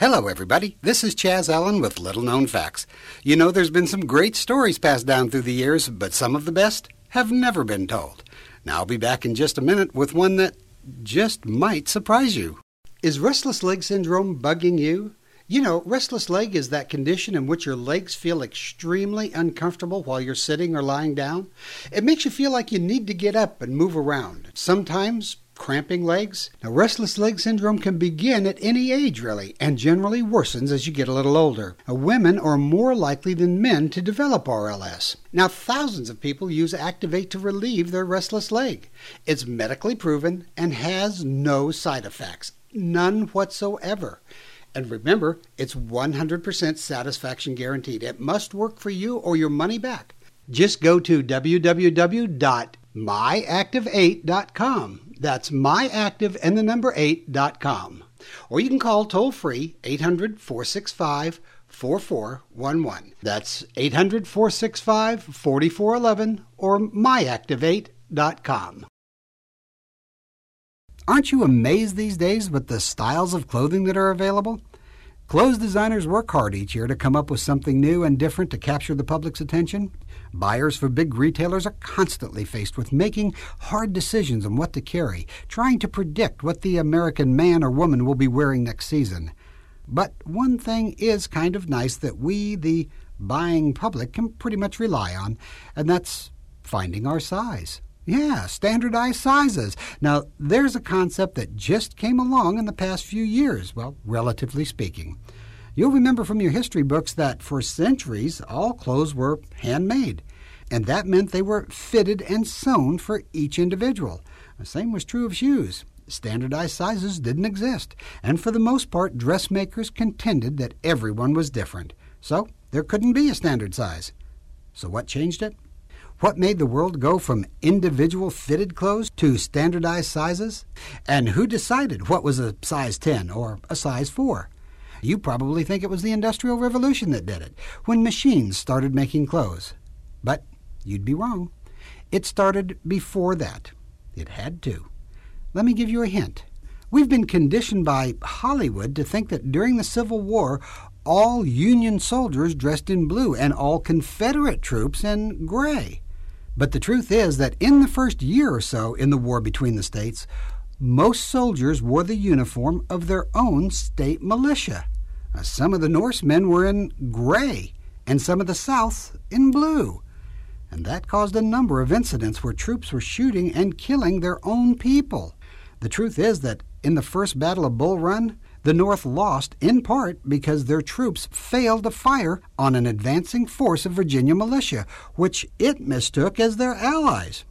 Hello, everybody. This is Chaz Allen with Little Known Facts. You know, there's been some great stories passed down through the years, but some of the best have never been told. Now, I'll be back in just a minute with one that just might surprise you. Is restless leg syndrome bugging you? You know, restless leg is that condition in which your legs feel extremely uncomfortable while you're sitting or lying down. It makes you feel like you need to get up and move around. Sometimes cramping legs. Now, restless leg syndrome can begin at any age, really, and generally worsens as you get a little older. Now, women are more likely than men to develop RLS. Now, thousands of people use Activate to relieve their restless leg. It's medically proven and has no side effects, none whatsoever. And remember, it's 100% satisfaction guaranteed. It must work for you or your money back. Just go to www.myactive8.com that's myactive and the number 8.com. Or you can call toll free 800 465 4411. That's 800 465 4411 or myactivate.com. Aren't you amazed these days with the styles of clothing that are available? Clothes designers work hard each year to come up with something new and different to capture the public's attention. Buyers for big retailers are constantly faced with making hard decisions on what to carry, trying to predict what the American man or woman will be wearing next season. But one thing is kind of nice that we, the buying public, can pretty much rely on, and that's finding our size. Yeah, standardized sizes. Now, there's a concept that just came along in the past few years, well, relatively speaking. You'll remember from your history books that for centuries all clothes were handmade, and that meant they were fitted and sewn for each individual. The same was true of shoes. Standardized sizes didn't exist, and for the most part, dressmakers contended that everyone was different. So there couldn't be a standard size. So what changed it? What made the world go from individual fitted clothes to standardized sizes? And who decided what was a size 10 or a size 4? You probably think it was the Industrial Revolution that did it, when machines started making clothes. But you'd be wrong. It started before that. It had to. Let me give you a hint. We've been conditioned by Hollywood to think that during the Civil War, all Union soldiers dressed in blue and all Confederate troops in gray. But the truth is that in the first year or so in the war between the states, most soldiers wore the uniform of their own state militia. Uh, some of the Norsemen were in gray, and some of the South in blue. And that caused a number of incidents where troops were shooting and killing their own people. The truth is that in the first Battle of Bull Run, the North lost in part because their troops failed to fire on an advancing force of Virginia militia, which it mistook as their allies.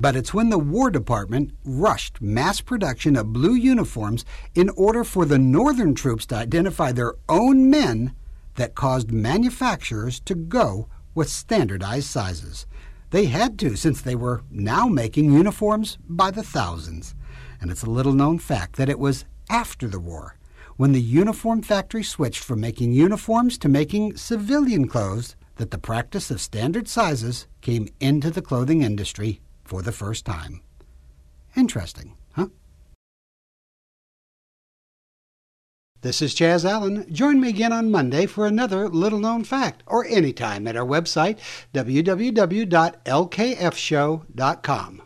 But it's when the War Department rushed mass production of blue uniforms in order for the Northern troops to identify their own men that caused manufacturers to go with standardized sizes. They had to, since they were now making uniforms by the thousands. And it's a little known fact that it was after the war when the uniform factory switched from making uniforms to making civilian clothes that the practice of standard sizes came into the clothing industry for the first time. Interesting, huh? This is Chaz Allen. Join me again on Monday for another little known fact, or anytime at our website, www.lkfshow.com.